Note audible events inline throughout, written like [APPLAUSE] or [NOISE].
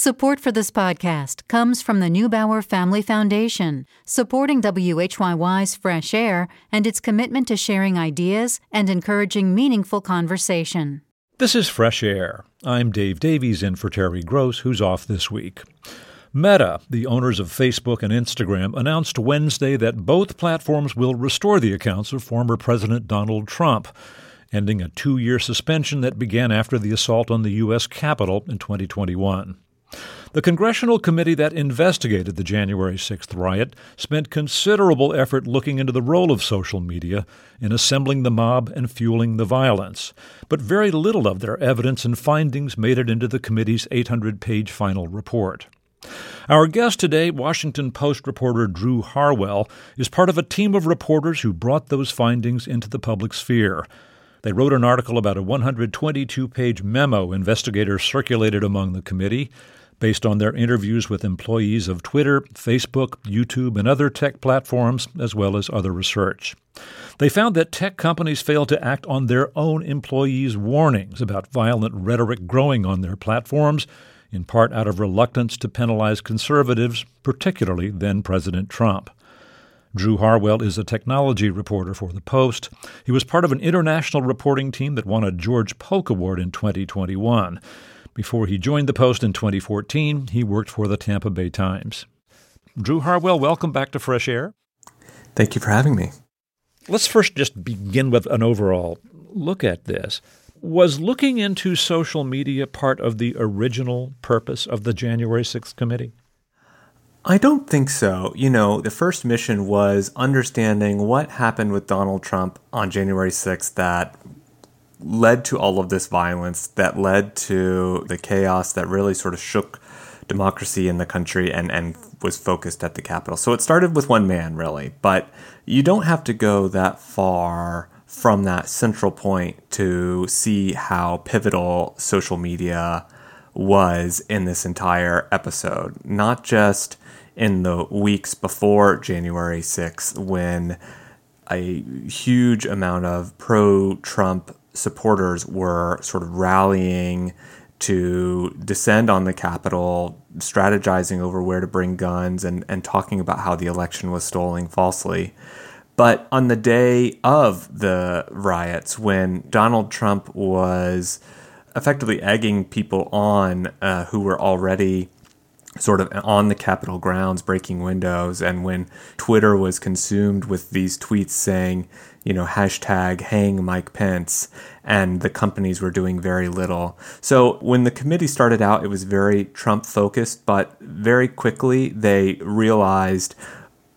Support for this podcast comes from the Neubauer Family Foundation, supporting WHYY's Fresh Air and its commitment to sharing ideas and encouraging meaningful conversation. This is Fresh Air. I'm Dave Davies in for Terry Gross, who's off this week. Meta, the owners of Facebook and Instagram, announced Wednesday that both platforms will restore the accounts of former President Donald Trump, ending a two year suspension that began after the assault on the U.S. Capitol in 2021. The congressional committee that investigated the January 6th riot spent considerable effort looking into the role of social media in assembling the mob and fueling the violence, but very little of their evidence and findings made it into the committee's 800 page final report. Our guest today, Washington Post reporter Drew Harwell, is part of a team of reporters who brought those findings into the public sphere. They wrote an article about a 122 page memo investigators circulated among the committee based on their interviews with employees of Twitter, Facebook, YouTube, and other tech platforms, as well as other research. They found that tech companies fail to act on their own employees' warnings about violent rhetoric growing on their platforms, in part out of reluctance to penalize conservatives, particularly then President Trump. Drew Harwell is a technology reporter for The Post. He was part of an international reporting team that won a George Polk Award in 2021. Before he joined the Post in 2014, he worked for the Tampa Bay Times. Drew Harwell, welcome back to Fresh Air. Thank you for having me. Let's first just begin with an overall look at this. Was looking into social media part of the original purpose of the January 6th committee? I don't think so. You know, the first mission was understanding what happened with Donald Trump on January 6th that led to all of this violence, that led to the chaos that really sort of shook democracy in the country and, and was focused at the Capitol. So it started with one man, really, but you don't have to go that far from that central point to see how pivotal social media was in this entire episode, not just in the weeks before January 6th when a huge amount of pro Trump supporters were sort of rallying to descend on the Capitol, strategizing over where to bring guns and, and talking about how the election was stolen falsely. But on the day of the riots, when Donald Trump was effectively egging people on uh, who were already sort of on the Capitol grounds, breaking windows, and when Twitter was consumed with these tweets saying, you know, hashtag hang Mike Pence, and the companies were doing very little. So when the committee started out, it was very Trump focused, but very quickly they realized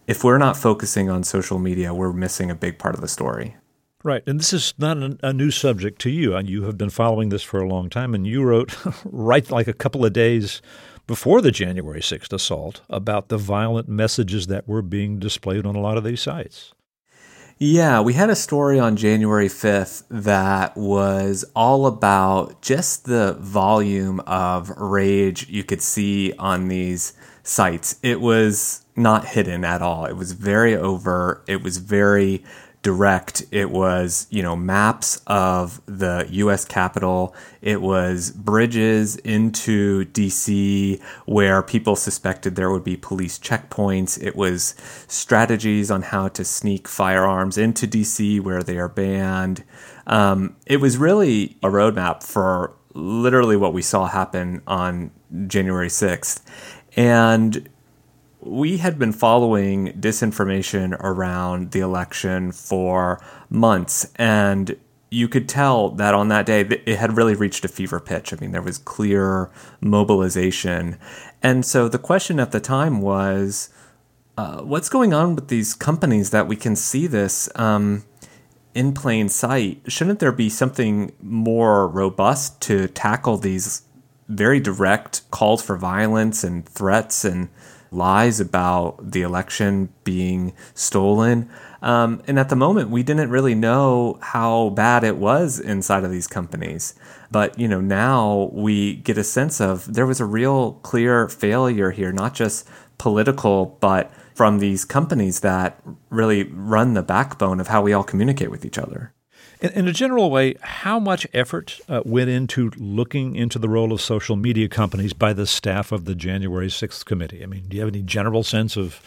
if we're not focusing on social media, we're missing a big part of the story. Right. And this is not a new subject to you. You have been following this for a long time. And you wrote [LAUGHS] right like a couple of days before the January 6th assault about the violent messages that were being displayed on a lot of these sites. Yeah, we had a story on January 5th that was all about just the volume of rage you could see on these sites. It was not hidden at all. It was very overt. It was very direct. It was, you know, maps of the US Capitol. It was bridges into DC where people suspected there would be police checkpoints. It was strategies on how to sneak firearms into DC where they are banned. Um, it was really a roadmap for literally what we saw happen on January 6th. And we had been following disinformation around the election for months, and you could tell that on that day it had really reached a fever pitch. I mean, there was clear mobilization. And so the question at the time was uh, what's going on with these companies that we can see this um, in plain sight? Shouldn't there be something more robust to tackle these very direct calls for violence and threats and lies about the election being stolen. Um, and at the moment, we didn't really know how bad it was inside of these companies. But you know, now we get a sense of there was a real clear failure here, not just political, but from these companies that really run the backbone of how we all communicate with each other. In, in a general way, how much effort uh, went into looking into the role of social media companies by the staff of the January 6th committee? I mean, do you have any general sense of,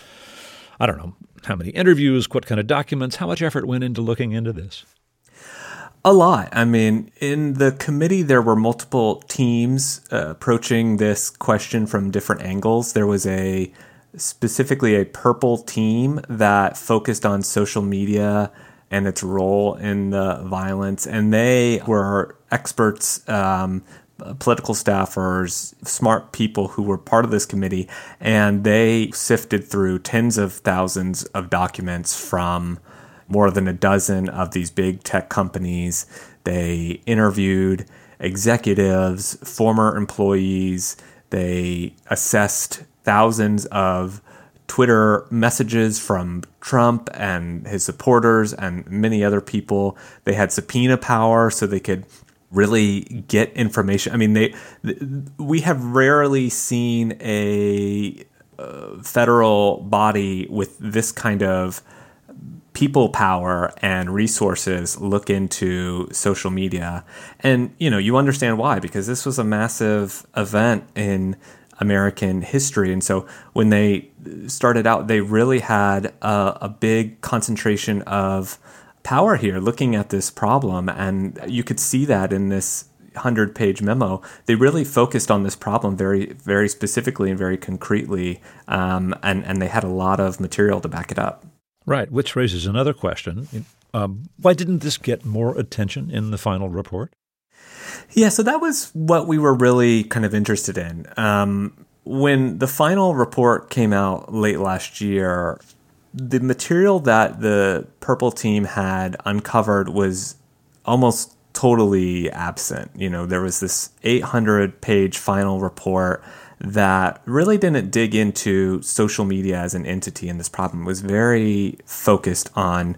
I don't know, how many interviews, what kind of documents, how much effort went into looking into this? A lot. I mean, in the committee, there were multiple teams uh, approaching this question from different angles. There was a specifically a purple team that focused on social media and its role in the violence. And they were experts, um, political staffers, smart people who were part of this committee. And they sifted through tens of thousands of documents from more than a dozen of these big tech companies. They interviewed executives, former employees. They assessed thousands of Twitter messages from Trump and his supporters and many other people. They had subpoena power so they could really get information. I mean, they we have rarely seen a uh, federal body with this kind of people power and resources look into social media. And you know, you understand why because this was a massive event in American history. And so when they started out, they really had a, a big concentration of power here looking at this problem. And you could see that in this 100 page memo. They really focused on this problem very, very specifically and very concretely. Um, and, and they had a lot of material to back it up. Right, which raises another question. Um, why didn't this get more attention in the final report? Yeah, so that was what we were really kind of interested in. Um, when the final report came out late last year, the material that the Purple team had uncovered was almost totally absent. You know, there was this 800 page final report that really didn't dig into social media as an entity in this problem. It was very focused on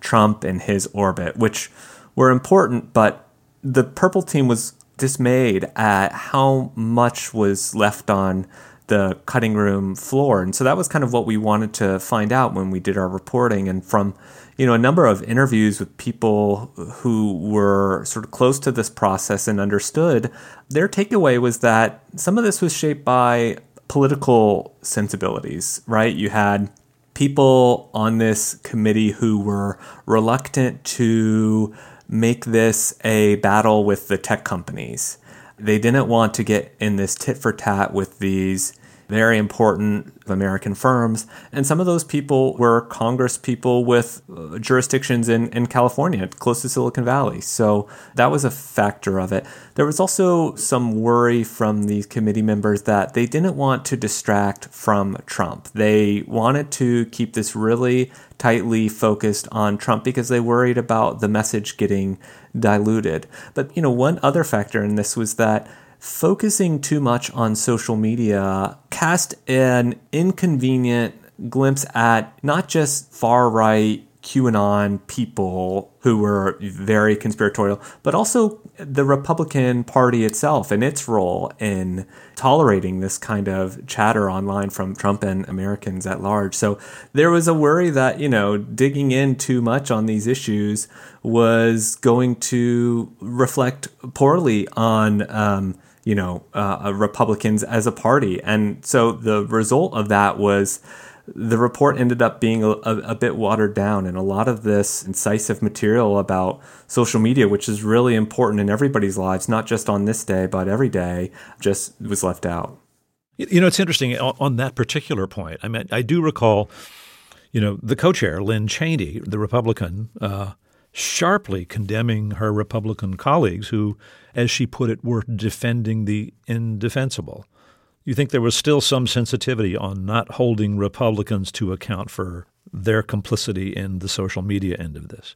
Trump and his orbit, which were important, but the purple team was dismayed at how much was left on the cutting room floor. And so that was kind of what we wanted to find out when we did our reporting. And from, you know, a number of interviews with people who were sort of close to this process and understood, their takeaway was that some of this was shaped by political sensibilities, right? You had people on this committee who were reluctant to make this a battle with the tech companies. They didn't want to get in this tit for tat with these very important American firms. And some of those people were Congress people with uh, jurisdictions in, in California, close to Silicon Valley. So that was a factor of it. There was also some worry from these committee members that they didn't want to distract from Trump. They wanted to keep this really tightly focused on Trump because they worried about the message getting diluted. But, you know, one other factor in this was that focusing too much on social media cast an inconvenient glimpse at not just far right QAnon people who were very conspiratorial, but also the Republican Party itself and its role in tolerating this kind of chatter online from Trump and Americans at large. So there was a worry that, you know, digging in too much on these issues was going to reflect poorly on um, you know, uh, Republicans as a party. And so the result of that was the report ended up being a, a, a, bit watered down, and a lot of this incisive material about social media, which is really important in everybody's lives, not just on this day, but every day, just was left out. You know, it's interesting on that particular point. I mean, I do recall, you know, the co chair, Liz Cheney, the Republican, uh, sharply condemning her Republican colleagues who, as she put it, were defending the indefensible. You think there was still some sensitivity on not holding Republicans to account for their complicity in the social media end of this?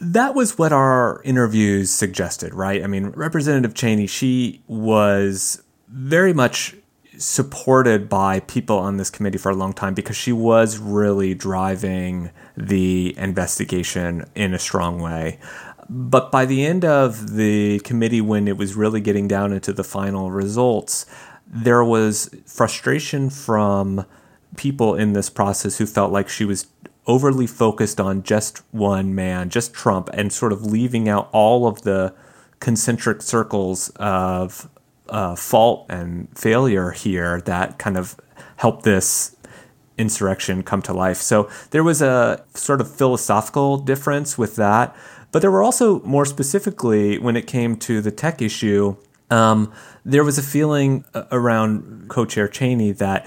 That was what our interviews suggested, right? I mean, Representative Cheney, she was very much supported by people on this committee for a long time because she was really driving the investigation in a strong way. But by the end of the committee, when it was really getting down into the final results, there was frustration from people in this process who felt like she was overly focused on just one man, just Trump, and sort of leaving out all of the concentric circles of uh, fault and failure here that kind of helped this insurrection come to life. So there was a sort of philosophical difference with that. But there were also, more specifically, when it came to the tech issue, um, there was a feeling uh, around co chair Cheney that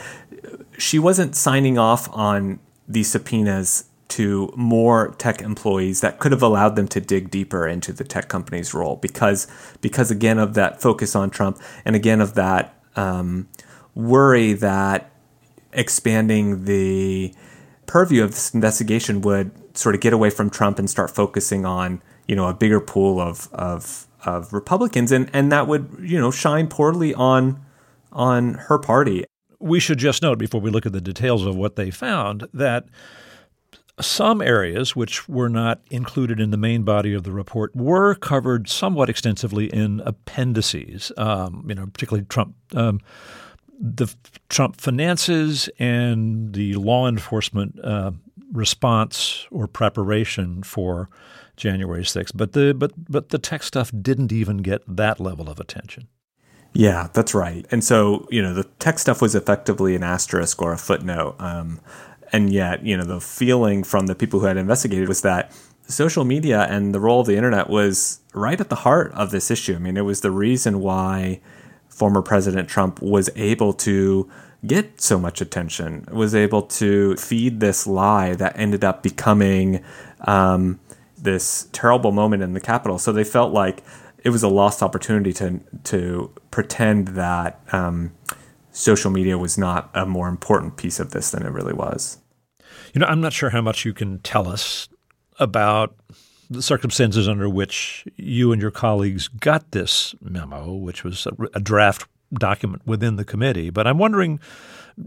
she wasn't signing off on these subpoenas to more tech employees that could have allowed them to dig deeper into the tech company's role because because again of that focus on Trump and again of that um, worry that expanding the purview of this investigation would sort of get away from Trump and start focusing on you know a bigger pool of of of Republicans and and that would you know shine poorly on on her party. We should just note before we look at the details of what they found that some areas which were not included in the main body of the report were covered somewhat extensively in appendices. Um, you know, particularly Trump, um, the Trump finances and the law enforcement uh, response or preparation for January 6th. But the but but the tech stuff didn't even get that level of attention. Yeah, that's right. And so, you know, the tech stuff was effectively an asterisk or a footnote. Um, and yet, you know, the feeling from the people who had investigated was that social media and the role of the internet was right at the heart of this issue. I mean, it was the reason why former President Trump was able to get so much attention, was able to feed this lie that ended up becoming um, this terrible moment in the Capitol. So they felt like it was a lost opportunity to to pretend that um, social media was not a more important piece of this than it really was. You know, I'm not sure how much you can tell us about the circumstances under which you and your colleagues got this memo, which was a, a draft document within the committee. But I'm wondering,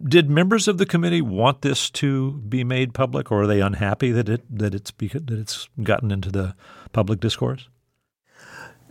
did members of the committee want this to be made public, or are they unhappy that it that it's that it's gotten into the public discourse?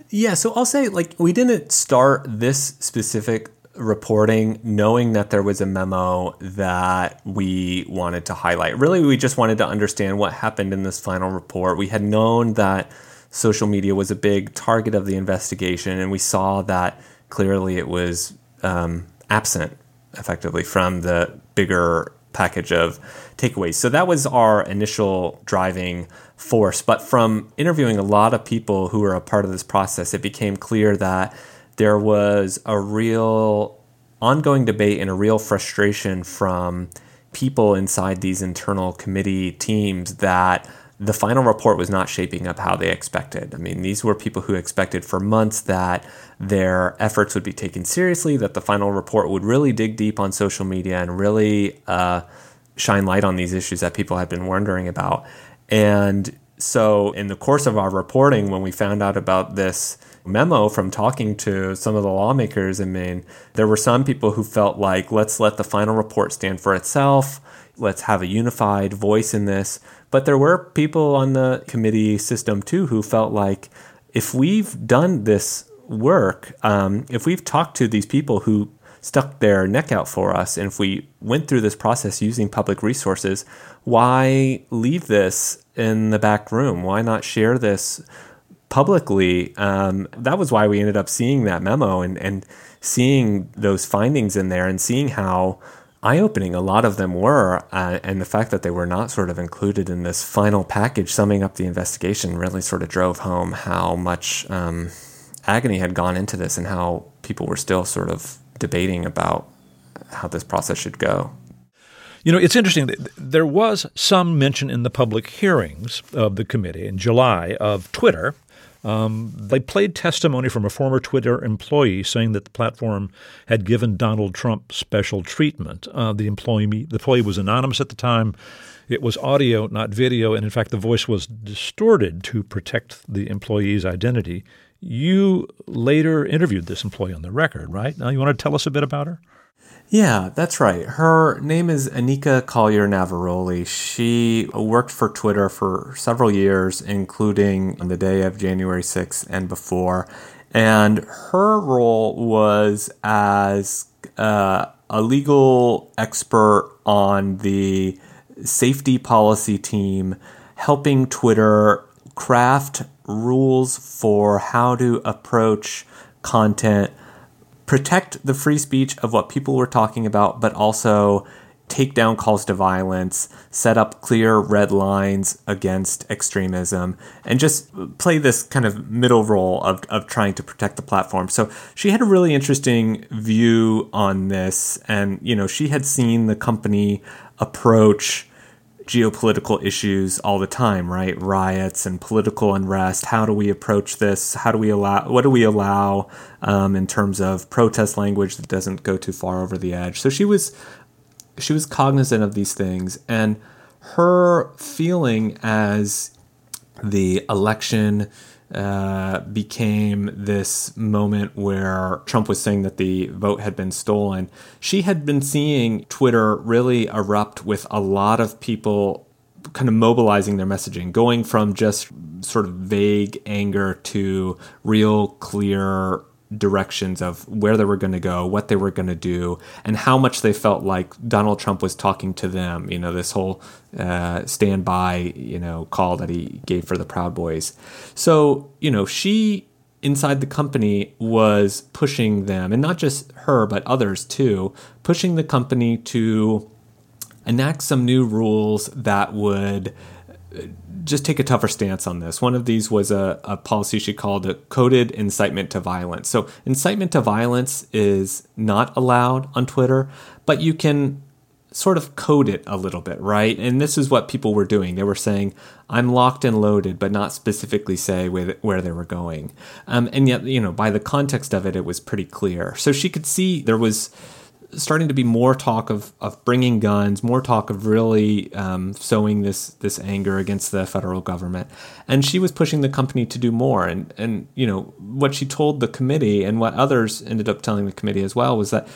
Yeah, so I'll say like we didn't start this specific reporting knowing that there was a memo that we wanted to highlight. Really, we just wanted to understand what happened in this final report. We had known that social media was a big target of the investigation, and we saw that clearly it was um, absent effectively from the bigger package of takeaways. So that was our initial driving force. But from interviewing a lot of people who were a part of this process, it became clear that there was a real ongoing debate and a real frustration from people inside these internal committee teams that the final report was not shaping up how they expected. I mean, these were people who expected for months that their efforts would be taken seriously, that the final report would really dig deep on social media and really uh, shine light on these issues that people had been wondering about. And so, in the course of our reporting, when we found out about this memo from talking to some of the lawmakers in Maine, there were some people who felt like, let's let the final report stand for itself. Let's have a unified voice in this. But there were people on the committee system too who felt like if we've done this work, um, if we've talked to these people who stuck their neck out for us, and if we went through this process using public resources, why leave this in the back room? Why not share this publicly. Um, that was why we ended up seeing that memo and, and seeing those findings in there and seeing how eye opening a lot of them were. Uh, and the fact that they were not sort of included in this final package summing up the investigation really sort of drove home how much um, agony had gone into this and how people were still sort of debating about how this process should go. You know, it's interesting. There was some mention in the public hearings of the committee in July of Twitter um, they played testimony from a former Twitter employee saying that the platform had given Donald Trump special treatment. Uh, the employee the employee was anonymous at the time. It was audio, not video, and in fact, the voice was distorted to protect the employee's identity. You later interviewed this employee on the record, right? Now, you want to tell us a bit about her? Yeah, that's right. Her name is Anika Collier Navaroli. She worked for Twitter for several years, including on the day of January 6th and before. And her role was as uh, a legal expert on the safety policy team helping Twitter craft rules for how to approach content, protect the free speech of what people were talking about, but also take down calls to violence, set up clear red lines against extremism, and just play this kind of middle role of, of trying to protect the platform. So she had a really interesting view on this. And, you know, she had seen the company approach geopolitical issues all the time, right? Riots and political unrest. How do we approach this? How do we allow? What do we allow um, in terms of protest language that doesn't go too far over the edge? So she was she was cognizant of these things, and her feeling as the election uh, became this moment where Trump was saying that the vote had been stolen. She had been seeing Twitter really erupt with a lot of people kind of mobilizing their messaging, going from just sort of vague anger to real clear directions of where they were going to go, what they were going to do, and how much they felt like Donald Trump was talking to them. You know, this whole uh, stand by, you know, call that he gave for the Proud Boys. So, you know, she inside the company was pushing them, and not just her, but others too, pushing the company to enact some new rules that would just take a tougher stance on this. One of these was a, a policy she called a coded incitement to violence. So, incitement to violence is not allowed on Twitter, but you can sort of code it a little bit, right? And this is what people were doing. They were saying, I'm locked and loaded, but not specifically say where, they were going. Um, and yet, you know, by the context of it, it was pretty clear. So she could see there was starting to be more talk of, of bringing guns, more talk of really um, sowing this this anger against the federal government, and she was pushing the company to do more. And and you know what she told the committee, and what others ended up telling the committee as well, was that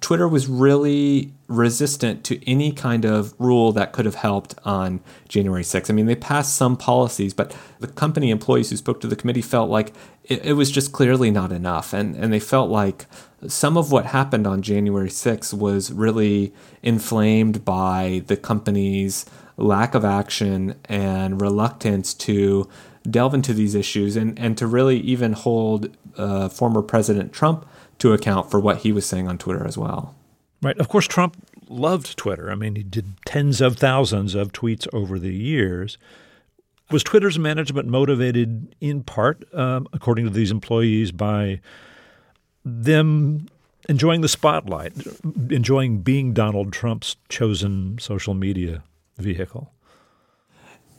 Twitter was really resistant to any kind of rule that could have helped on January 6th. I mean, they passed some policies, but the company employees who spoke to the committee felt like it, it was just clearly not enough, and and they felt like some of what happened on January 6th was really inflamed by the company's lack of action and reluctance to delve into these issues and, and to really even hold uh, former President Trump to account for what he was saying on Twitter as well. Right. Of course, Trump loved Twitter. I mean, he did tens of thousands of tweets over the years. Was Twitter's management motivated in part, um, according to these employees, by them enjoying the spotlight, enjoying being Donald Trump's chosen social media vehicle.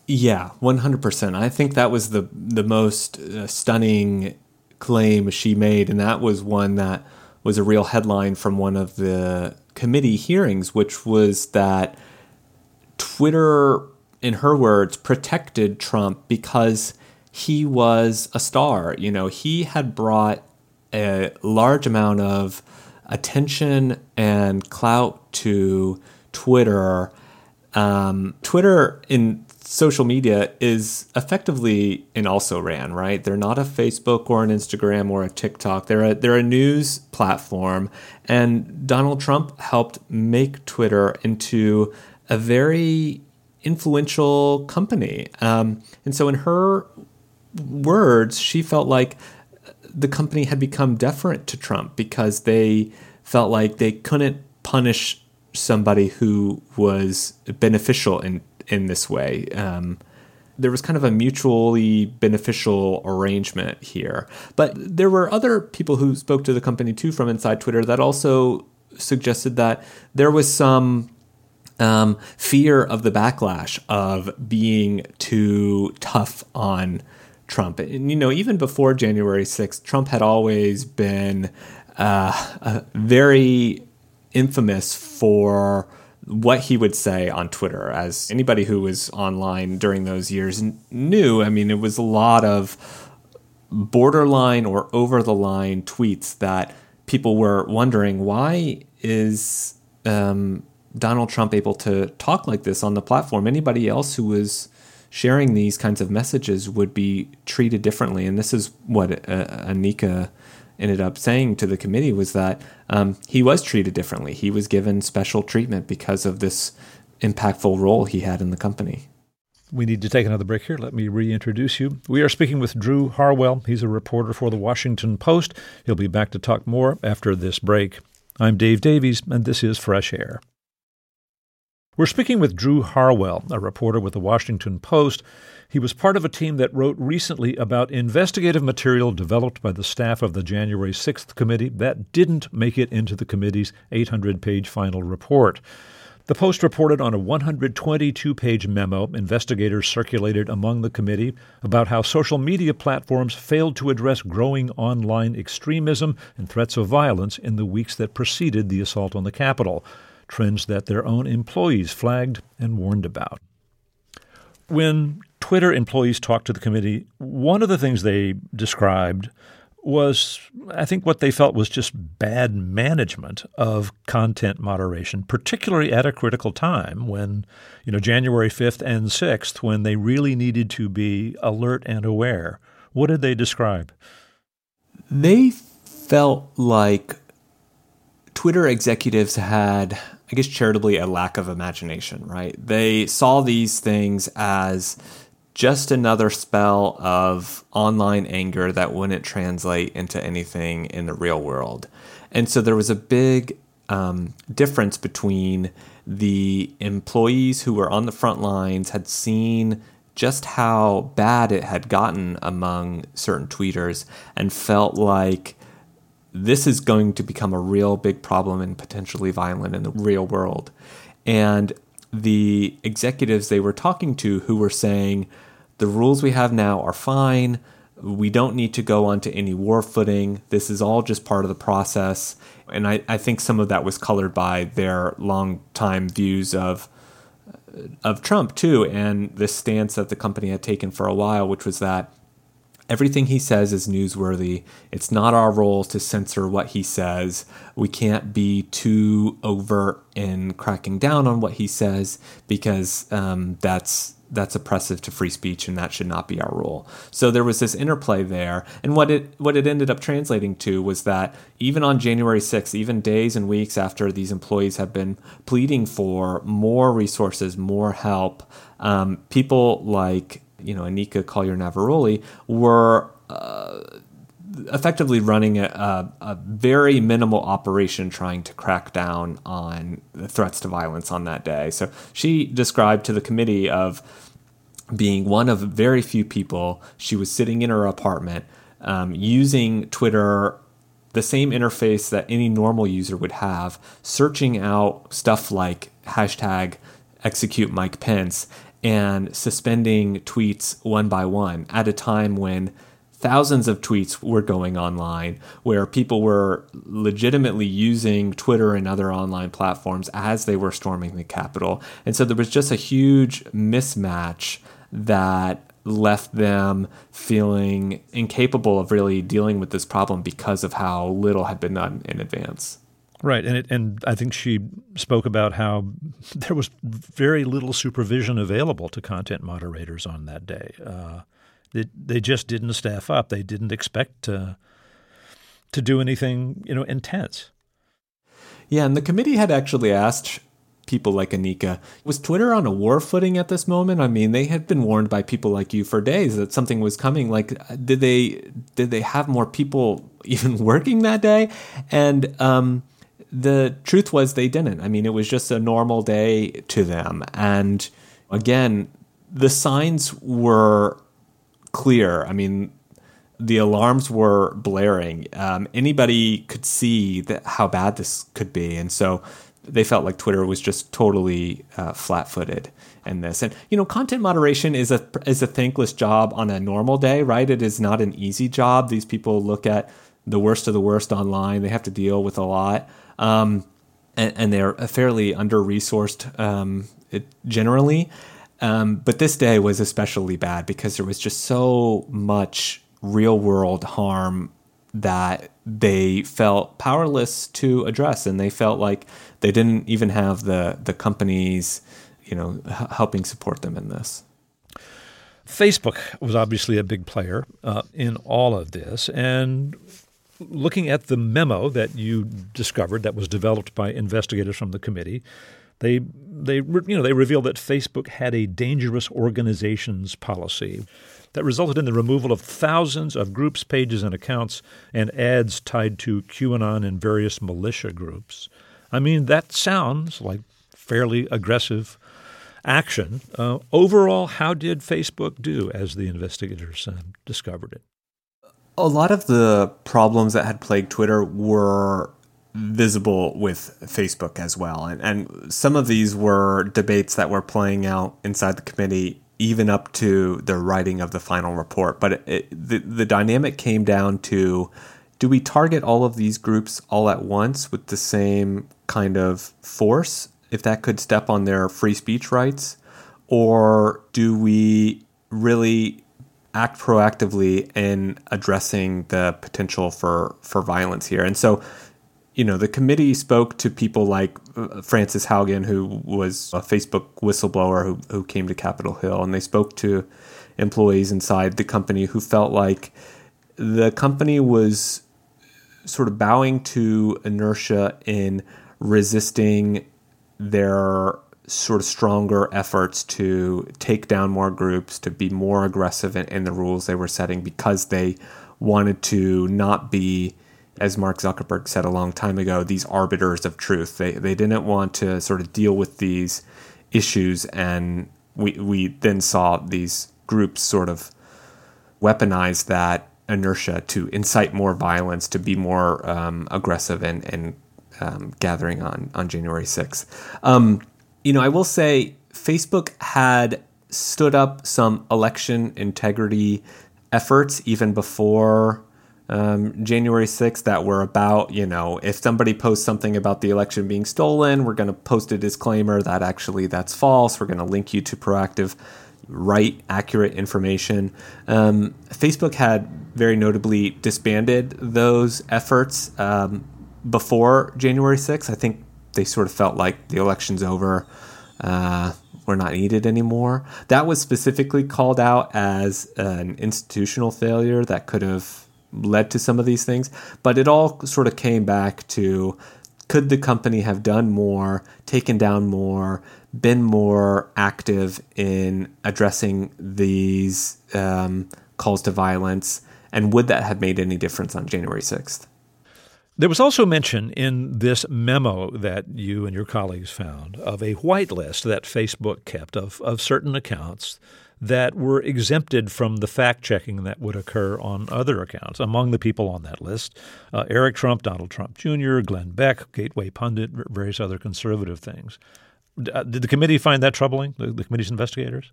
Yeah, 100%. I think that was the the most uh, stunning claim she made and that was one that was a real headline from one of the committee hearings which was that Twitter in her words protected Trump because he was a star. You know, he had brought a large amount of attention and clout to Twitter. Um, Twitter in social media is effectively an also ran, right? They're not a Facebook or an Instagram or a TikTok. They're a, they're a news platform. And Donald Trump helped make Twitter into a very influential company. Um, and so, in her words, she felt like the company had become deferent to Trump because they felt like they couldn't punish somebody who was beneficial in in this way. Um, there was kind of a mutually beneficial arrangement here. But there were other people who spoke to the company too from inside Twitter that also suggested that there was some um, fear of the backlash of being too tough on Trump. And, you know, even before January 6th, Trump had always been uh, very infamous for what he would say on Twitter. As anybody who was online during those years knew, I mean, it was a lot of borderline or over the line tweets that people were wondering why is um, Donald Trump able to talk like this on the platform? Anybody else who was sharing these kinds of messages would be treated differently. And this is what uh, Anika ended up saying to the committee was that um, he was treated differently. He was given special treatment because of this impactful role he had in the company. We need to take another break here. Let me reintroduce you. We are speaking with Drew Harwell. He's a reporter for the Washington Post. He'll be back to talk more after this break. I'm Dave Davies, and this is Fresh Air. We're speaking with Drew Harwell, a reporter with the Washington Post. He was part of a team that wrote recently about investigative material developed by the staff of the January 6th committee that didn't make it into the committee's 800 page final report. The Post reported on a 122 page memo investigators circulated among the committee about how social media platforms failed to address growing online extremism and threats of violence in the weeks that preceded the assault on the Capitol trends that their own employees flagged and warned about. When Twitter employees talked to the committee, one of the things they described was, I think, what they felt was just bad management of content moderation, particularly at a critical time when, you know, January 5th and 6th, when they really needed to be alert and aware. What did they describe? They felt like Twitter executives had I guess charitably a lack of imagination, right? They saw these things as just another spell of online anger that wouldn't translate into anything in the real world. And so there was a big um, difference between the employees who were on the front lines had seen just how bad it had gotten among certain tweeters and felt like this is going to become a real big problem and potentially violent in the real world. And the executives they were talking to who were saying, the rules we have now are fine. We don't need to go onto any war footing. This is all just part of the process. And I, I think some of that was colored by their long time views of of Trump too, and this stance that the company had taken for a while, which was that Everything he says is newsworthy. It's not our role to censor what he says. We can't be too overt in cracking down on what he says because um, that's that's oppressive to free speech and that should not be our role. So there was this interplay there. And what it what it ended up translating to was that even on January 6th, even days and weeks after these employees have been pleading for more resources, more help, um, people like you know, Anika Collier Navaroli were uh, effectively running a, a, very minimal operation trying to crack down on the threats to violence on that day. So she described to the committee of being one of very few people. She was sitting in her apartment um, using Twitter the same interface that any normal user would have, searching out stuff like hashtag execute Mike Pence and suspending tweets one by one at a time when thousands of tweets were going online where people were legitimately using Twitter and other online platforms as they were storming the Capitol. And so there was just a huge mismatch that left them feeling incapable of really dealing with this problem because of how little had been done in advance. Right, and it, and I think she spoke about how [LAUGHS] there was very little supervision available to content moderators on that day. Uh, they they just didn't staff up. They didn't expect to to do anything you know intense. Yeah, and the committee had actually asked people like Anika, was Twitter on a war footing at this moment? I mean, they had been warned by people like you for days that something was coming. Like, did they did they have more people [LAUGHS] even working that day? And um, the truth was they didn't. I mean, it was just a normal day to them. And again, the signs were clear. I mean, the alarms were blaring. Um, anybody could see that how bad this could be, and so they felt like Twitter was just totally uh, flat-footed in this. And you know, content moderation is a is a thankless job on a normal day, right? It is not an easy job. These people look at the worst of the worst online. They have to deal with a lot um, and, and, they're fairly under resourced um, generally. Um, but this day was especially bad because there was just so much real world harm that they felt powerless to address, and they felt like they didn't even have the the companies, you know, h- helping support them in this. Facebook was obviously a big player uh, in all of this, and looking at the memo that you discovered that was developed by investigators from the committee, They they you know they revealed that Facebook had a dangerous organizations policy that resulted in the removal of thousands of groups, pages, and accounts and ads tied to QAnon and various militia groups. I mean, that sounds like fairly aggressive action. Uh, overall, how did Facebook do as the investigators uh, discovered it? A lot of the problems that had plagued Twitter were visible with Facebook as well. And, and some of these were debates that were playing out inside the committee even up to the writing of the final report. But it, it, the, the dynamic came down to do we target all of these groups all at once with the same kind of force, if that could step on their free speech rights? Or do we really act proactively in addressing the potential for, for violence here? And so you know, the committee spoke to people like uh, Francis Frances Haugen, who was a Facebook whistleblower who, who came to Capitol Hill, and they spoke to employees inside the company who felt like the company was sort of bowing to inertia in resisting their sort of stronger efforts to take down more groups, to be more aggressive in, in the rules they were setting because they wanted to not be as Mark Zuckerberg said a long time ago, these arbiters of truth. They they didn't want to sort of deal with these issues, and we we then saw these groups sort of weaponize that inertia to incite more violence, to be more um, aggressive and and um, gathering on on January sixth. Um, you know, I will say Facebook had stood up some election integrity efforts even before um, January 6th that were about, you know, if somebody posts something about the election being stolen, we're going to post a disclaimer that actually that's false. We're going to link you to proactive, right, accurate information. Um, Facebook had very notably disbanded those efforts um, before January 6th. I think they sort of felt like the election's over. Uh, we're not needed anymore. That was specifically called out as an institutional failure that could have led to some of these things. But it all sort of came back to could the company have done more, taken down more, been more active in addressing these um, calls to violence? And would that have made any difference on January 6th? There was also mention in this memo that you and your colleagues found of a whitelist that Facebook kept of, of certain accounts that were exempted from the fact checking that would occur on other accounts. Among the people on that list, uh, Eric Trump, Donald Trump Jr., Glenn Beck, Gateway Pundit, various other conservative things. Uh, did the committee find that troubling, the, the committee's investigators?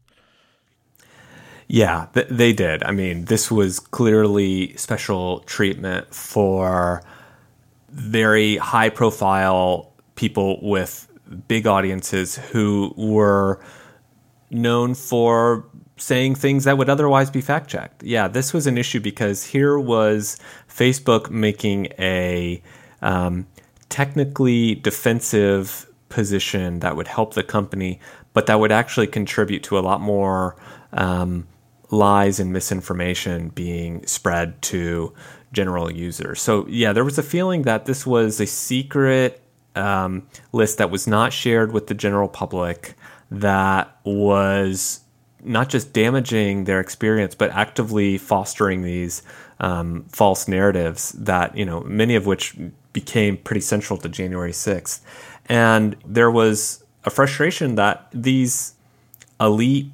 Yeah, th- they did. I mean, this was clearly special treatment for very high profile people with big audiences who were known for saying things that would otherwise be fact checked. Yeah, this was an issue because here was Facebook making a um, technically defensive position that would help the company, but that would actually contribute to a lot more um, lies and misinformation being spread to general users. So, yeah, there was a feeling that this was a secret um, list that was not shared with the general public that was not just damaging their experience, but actively fostering these um, false narratives that, you know, many of which became pretty central to January 6th. And there was a frustration that these elite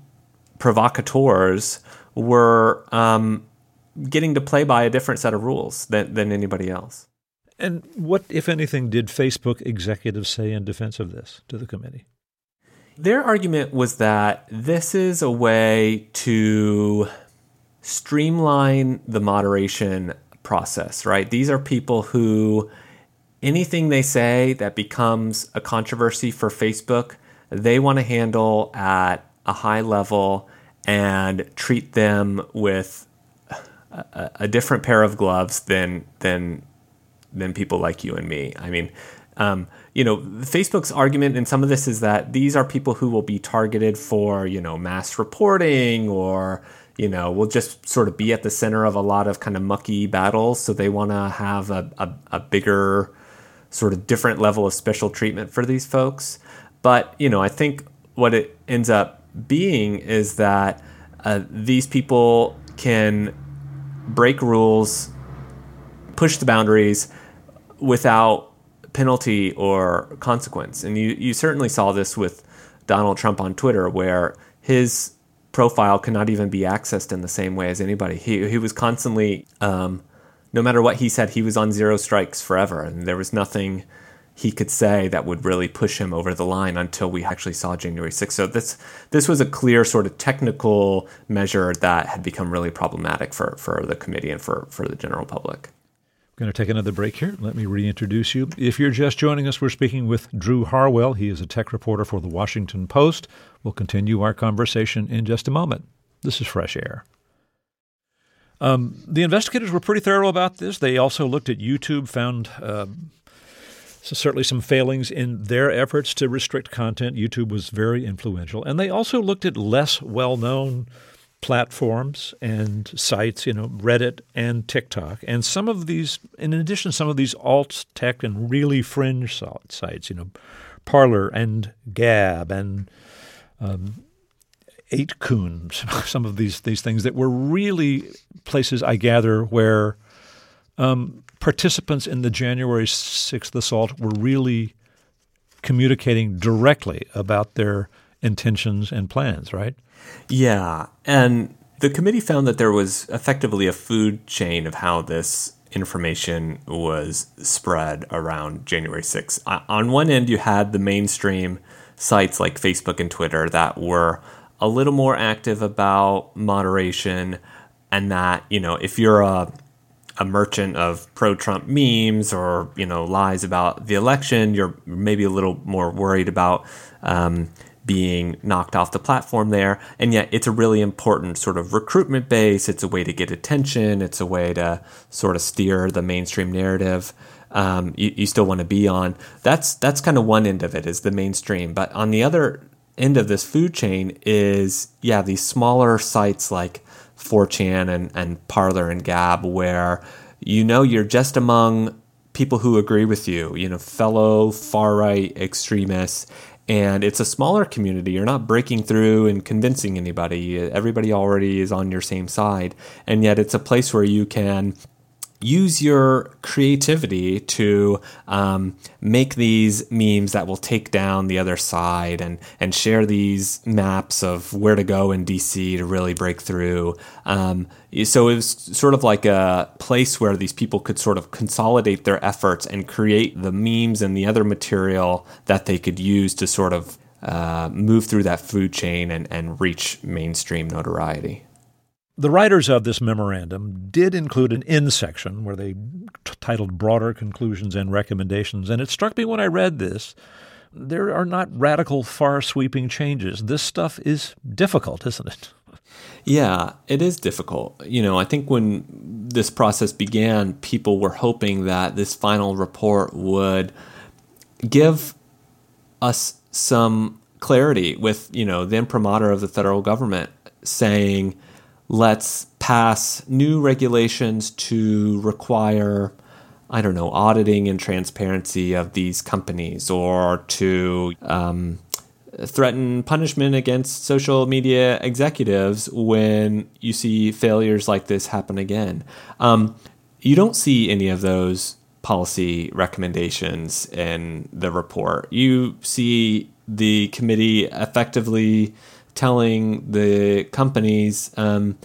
provocateurs were um, getting to play by a different set of rules than, than anybody else. And what, if anything, did Facebook executives say in defense of this to the committee? Their argument was that this is a way to streamline the moderation process, right? These are people who anything they say that becomes a controversy for Facebook, they want to handle at a high level and treat them with a, a different pair of gloves than than than people like you and me. I mean, um, you know, Facebook's argument in some of this is that these are people who will be targeted for, you know, mass reporting or, you know, will just sort of be at the center of a lot of kind of mucky battles. So they want to have a, a, a bigger, sort of different level of special treatment for these folks. But, you know, I think what it ends up being is that uh, these people can break rules, push the boundaries without penalty or consequence. And you, you certainly saw this with Donald Trump on Twitter, where his profile cannot even be accessed in the same way as anybody. He, he was constantly, um, no matter what he said, he was on zero strikes forever. And there was nothing he could say that would really push him over the line until we actually saw January 6th. So this this was a clear sort of technical measure that had become really problematic for, for the committee and for, for the general public. We're going to take another break here. Let me reintroduce you. If you're just joining us, we're speaking with Drew Harwell. He is a tech reporter for the Washington Post. We'll continue our conversation in just a moment. This is Fresh Air. Um, the investigators were pretty thorough about this. They also looked at YouTube, found uh, so certainly some failings in their efforts to restrict content. YouTube was very influential. And they also looked at less well known platforms and sites, you know, Reddit and TikTok. And some of these, in addition, some of these alt tech and really fringe sites, you know, Parler and Gab and um, 8kun, [LAUGHS] some of these, these things that were really places, I gather, where um, participants in the January 6th assault were really communicating directly about their intentions and plans, right? Yeah. And the committee found that there was effectively a food chain of how this information was spread around January 6th. On one end, you had the mainstream sites like Facebook and Twitter that were a little more active about moderation and that, you know, if you're a a merchant of pro-Trump memes or you know lies about the election, you're maybe a little more worried about um, being knocked off the platform there. And yet, it's a really important sort of recruitment base. It's a way to get attention. It's a way to sort of steer the mainstream narrative. Um, you, you still want to be on. That's that's kind of one end of it is the mainstream. But on the other end of this food chain is yeah these smaller sites like 4chan and, and Parler and Gab, where you know you're just among people who agree with you, you know, fellow far right extremists. And it's a smaller community. You're not breaking through and convincing anybody. Everybody already is on your same side. And yet it's a place where you can use your creativity to um, make these memes that will take down the other side and and share these maps of where to go in DC to really break through. Um, so it was sort of like a place where these people could sort of consolidate their efforts and create the memes and the other material that they could use to sort of uh, move through that food chain and, and reach mainstream notoriety. The writers of this memorandum did include an in section where they t- titled Broader Conclusions and Recommendations, and it struck me when I read this there are not radical, far sweeping changes. This stuff is difficult, isn't it? Yeah, it is difficult. You know, I think when this process began, people were hoping that this final report would give us some clarity with, you know, the imprimatur of the federal government saying, let's pass new regulations to require I don't know, auditing and transparency of these companies or to um, threaten punishment against social media executives when you see failures like this happen again. Um, you don't see any of those policy recommendations in the report. You see the committee effectively telling the companies um,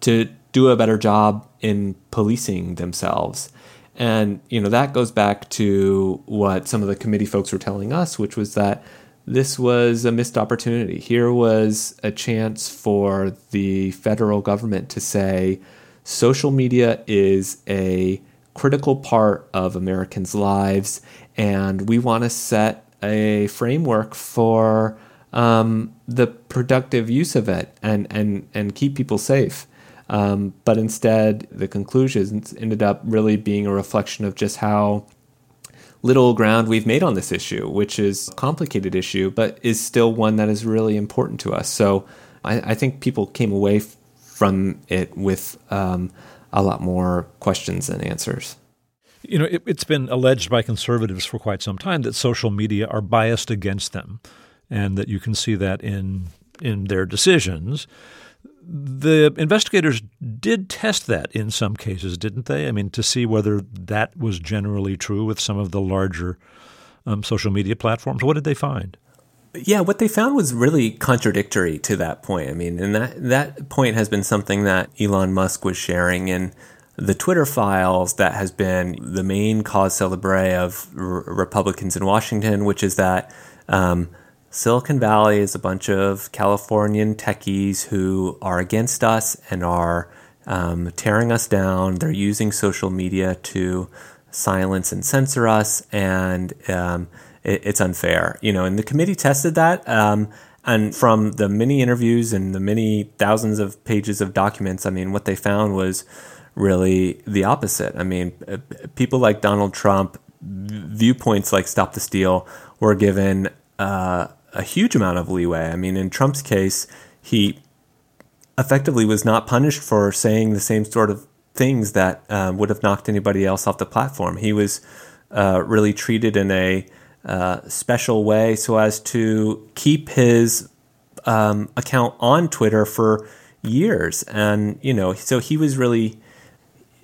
to do a better job in policing themselves. And you know that goes back to what some of the committee folks were telling us, which was that this was a missed opportunity. Here was a chance for the federal government to say social media is a critical part of Americans' lives, and we want to set a framework for um, the productive use of it and, and, and keep people safe. Um, but instead, the conclusions ended up really being a reflection of just how little ground we've made on this issue, which is a complicated issue, but is still one that is really important to us. So I, I think people came away f- from it with um, a lot more questions than answers. You know, it, has been alleged by conservatives for quite some time that social media are biased against them and that you can see that in in their decisions. The investigators did test that in some cases, didn't they? I mean, to see whether that was generally true with some of the larger um, social media platforms. What did they find? Yeah, what they found was really contradictory to that point. I mean, and that that point has been something that Elon Musk was sharing in the Twitter files that has been the main cause celebre of r- Republicans in Washington, which is that um, Silicon Valley is a bunch of Californian techies who are against us and are um, tearing us down. They're using social media to silence and censor us, and um, it, it's unfair. You know, and the committee tested that. Um, and from the many interviews and the many thousands of pages of documents, I mean, what they found was really the opposite. I mean, uh, people like Donald Trump, viewpoints like Stop the Steal, were given uh, a huge amount of leeway. I mean, in Trump's case, he effectively was not punished for saying the same sort of things that uh, would have knocked anybody else off the platform. He was uh, really treated in a uh, special way so as to keep his um, account on Twitter for years. And, you know, so he was really,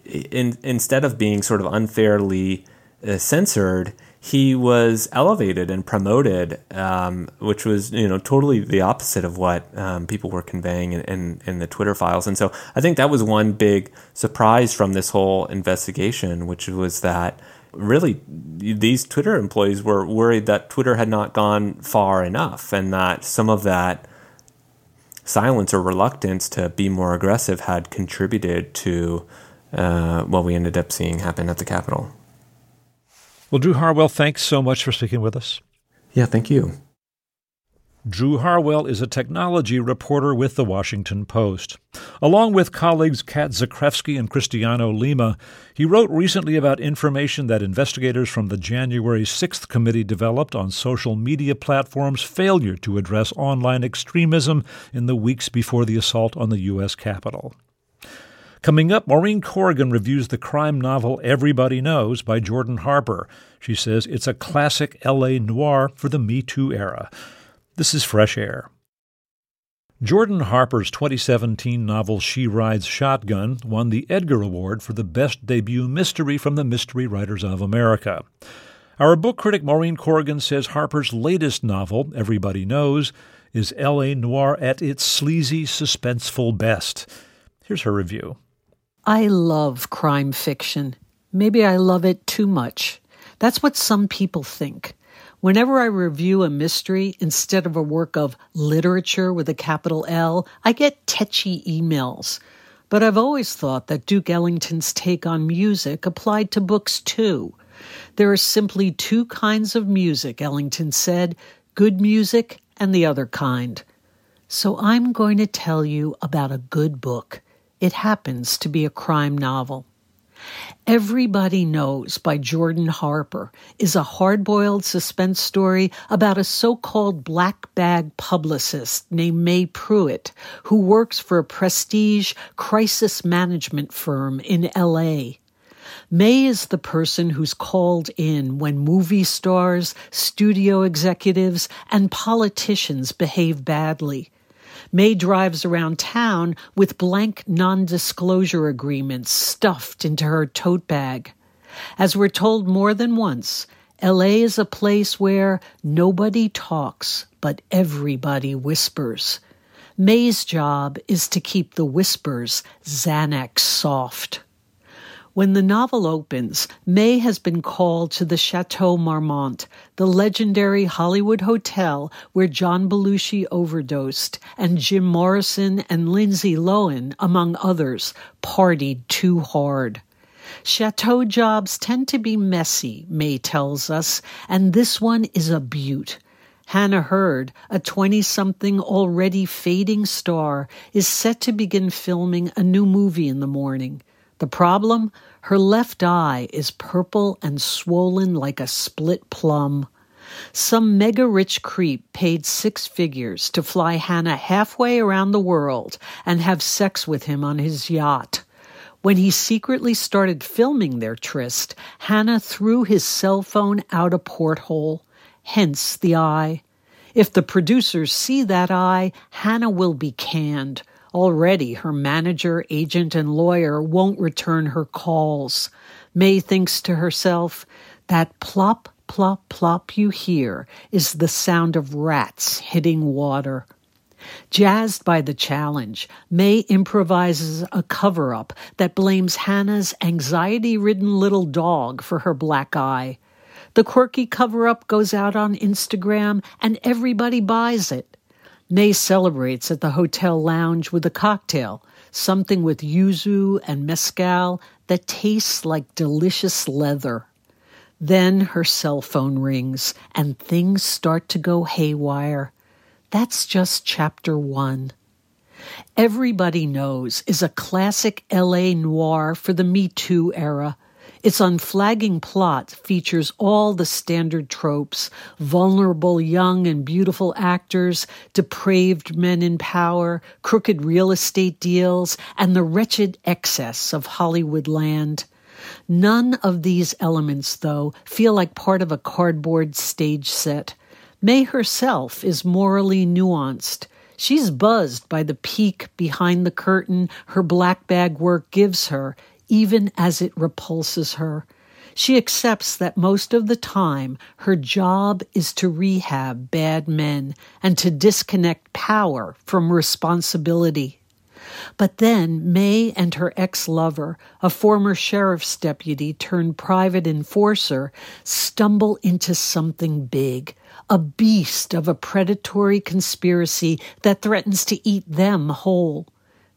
in, instead of being sort of unfairly uh, censored, he was elevated and promoted, um, which was you know totally the opposite of what um, people were conveying in, in, in, the Twitter files. And so I think that was one big surprise from this whole investigation, which was that really these Twitter employees were worried that Twitter had not gone far enough and that some of that silence or reluctance to be more aggressive had contributed to uh, what we ended up seeing happen at the Capitol. Well, Drew Harwell, thanks so much for speaking with us. Yeah, thank you. Drew Harwell is a technology reporter with The Washington Post. Along with colleagues Cat Zakrzewski and Cristiano Lima, he wrote recently about information that investigators from the January 6th committee developed on social media platforms' failure to address online extremism in the weeks before the assault on the U.S. Capitol. Coming up, Maureen Corrigan reviews the crime novel Everybody Knows by Jordan Harper. She says it's a classic LA noir for the Me Too era. This is Fresh Air. Jordan Harper's 2017 novel She Rides Shotgun won the Edgar Award for the Best Debut Mystery from the Mystery Writers of America. Our book critic Maureen Corrigan says Harper's latest novel, Everybody Knows, is LA noir at its sleazy, suspenseful best. Here's her review. I love crime fiction. Maybe I love it too much. That's what some people think. Whenever I review a mystery instead of a work of literature with a capital L, I get tetchy emails. But I've always thought that Duke Ellington's take on music applied to books too. There are simply two kinds of music, Ellington said good music and the other kind. So I'm going to tell you about a good book. It happens to be a crime novel. Everybody Knows by Jordan Harper is a hard boiled suspense story about a so called black bag publicist named May Pruitt who works for a prestige crisis management firm in LA. May is the person who's called in when movie stars, studio executives, and politicians behave badly. May drives around town with blank non disclosure agreements stuffed into her tote bag. As we're told more than once, LA is a place where nobody talks, but everybody whispers. May's job is to keep the whispers Xanax soft. When the novel opens, May has been called to the Chateau Marmont, the legendary Hollywood hotel where John Belushi overdosed and Jim Morrison and Lindsay Lohan, among others, partied too hard. Chateau jobs tend to be messy, May tells us, and this one is a beaut. Hannah Hurd, a 20 something already fading star, is set to begin filming a new movie in the morning. The problem? Her left eye is purple and swollen like a split plum. Some mega rich creep paid six figures to fly Hannah halfway around the world and have sex with him on his yacht. When he secretly started filming their tryst, Hannah threw his cell phone out a porthole, hence the eye. If the producers see that eye, Hannah will be canned. Already, her manager, agent, and lawyer won't return her calls. May thinks to herself, that plop, plop, plop you hear is the sound of rats hitting water. Jazzed by the challenge, May improvises a cover up that blames Hannah's anxiety ridden little dog for her black eye. The quirky cover up goes out on Instagram and everybody buys it. May celebrates at the hotel lounge with a cocktail, something with yuzu and mezcal that tastes like delicious leather. Then her cell phone rings and things start to go haywire. That's just chapter one. Everybody Knows is a classic LA noir for the Me Too era its unflagging plot features all the standard tropes vulnerable young and beautiful actors, depraved men in power, crooked real estate deals, and the wretched excess of Hollywood land. None of these elements, though, feel like part of a cardboard stage set. May herself is morally nuanced. She's buzzed by the peek behind the curtain her black bag work gives her, even as it repulses her. She accepts that most of the time her job is to rehab bad men and to disconnect power from responsibility. But then May and her ex lover, a former sheriff's deputy turned private enforcer, stumble into something big, a beast of a predatory conspiracy that threatens to eat them whole.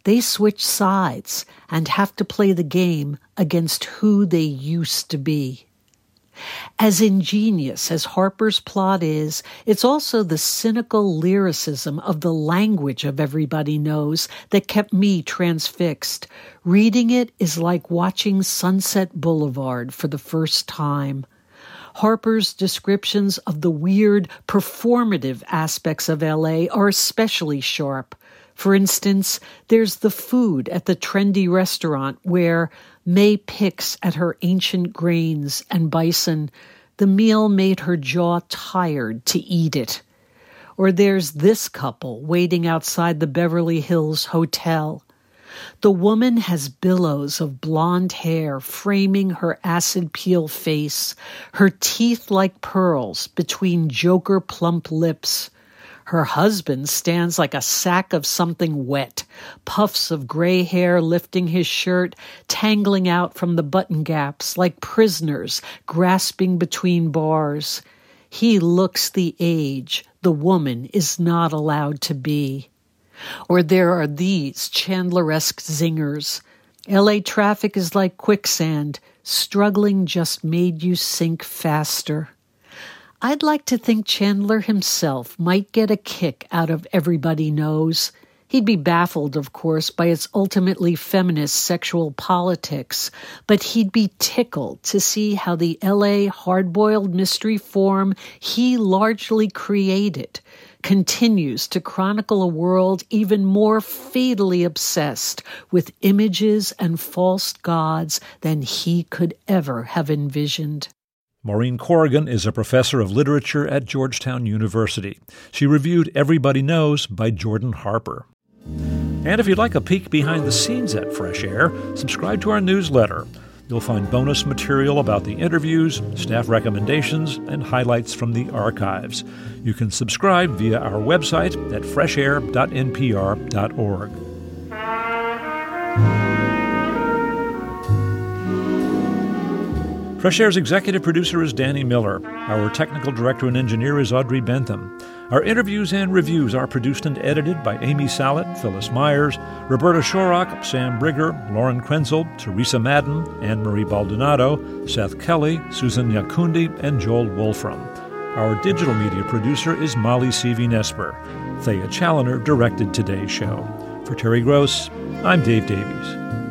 They switch sides and have to play the game against who they used to be. As ingenious as Harper's plot is, it's also the cynical lyricism of the language of Everybody Knows that kept me transfixed. Reading it is like watching Sunset Boulevard for the first time. Harper's descriptions of the weird, performative aspects of LA are especially sharp. For instance, there's the food at the trendy restaurant where May picks at her ancient grains and bison. The meal made her jaw tired to eat it. Or there's this couple waiting outside the Beverly Hills Hotel. The woman has billows of blonde hair framing her acid peel face, her teeth like pearls between joker plump lips. Her husband stands like a sack of something wet, puffs of gray hair lifting his shirt, tangling out from the button gaps like prisoners grasping between bars. He looks the age the woman is not allowed to be. Or there are these Chandleresque zingers. LA traffic is like quicksand. Struggling just made you sink faster. I'd like to think Chandler himself might get a kick out of Everybody Knows. He'd be baffled, of course, by its ultimately feminist sexual politics, but he'd be tickled to see how the LA hard boiled mystery form he largely created continues to chronicle a world even more fatally obsessed with images and false gods than he could ever have envisioned. Maureen Corrigan is a professor of literature at Georgetown University. She reviewed Everybody Knows by Jordan Harper. And if you'd like a peek behind the scenes at Fresh Air, subscribe to our newsletter. You'll find bonus material about the interviews, staff recommendations, and highlights from the archives. You can subscribe via our website at freshair.npr.org. Fresh Air's executive producer is Danny Miller. Our technical director and engineer is Audrey Bentham. Our interviews and reviews are produced and edited by Amy Salit, Phyllis Myers, Roberta Shorrock, Sam Brigger, Lauren Krenzel, Teresa Madden, Anne Marie Baldonado, Seth Kelly, Susan Nyakundi, and Joel Wolfram. Our digital media producer is Molly Seavy-Nesper. Thea Chaloner directed today's show. For Terry Gross, I'm Dave Davies.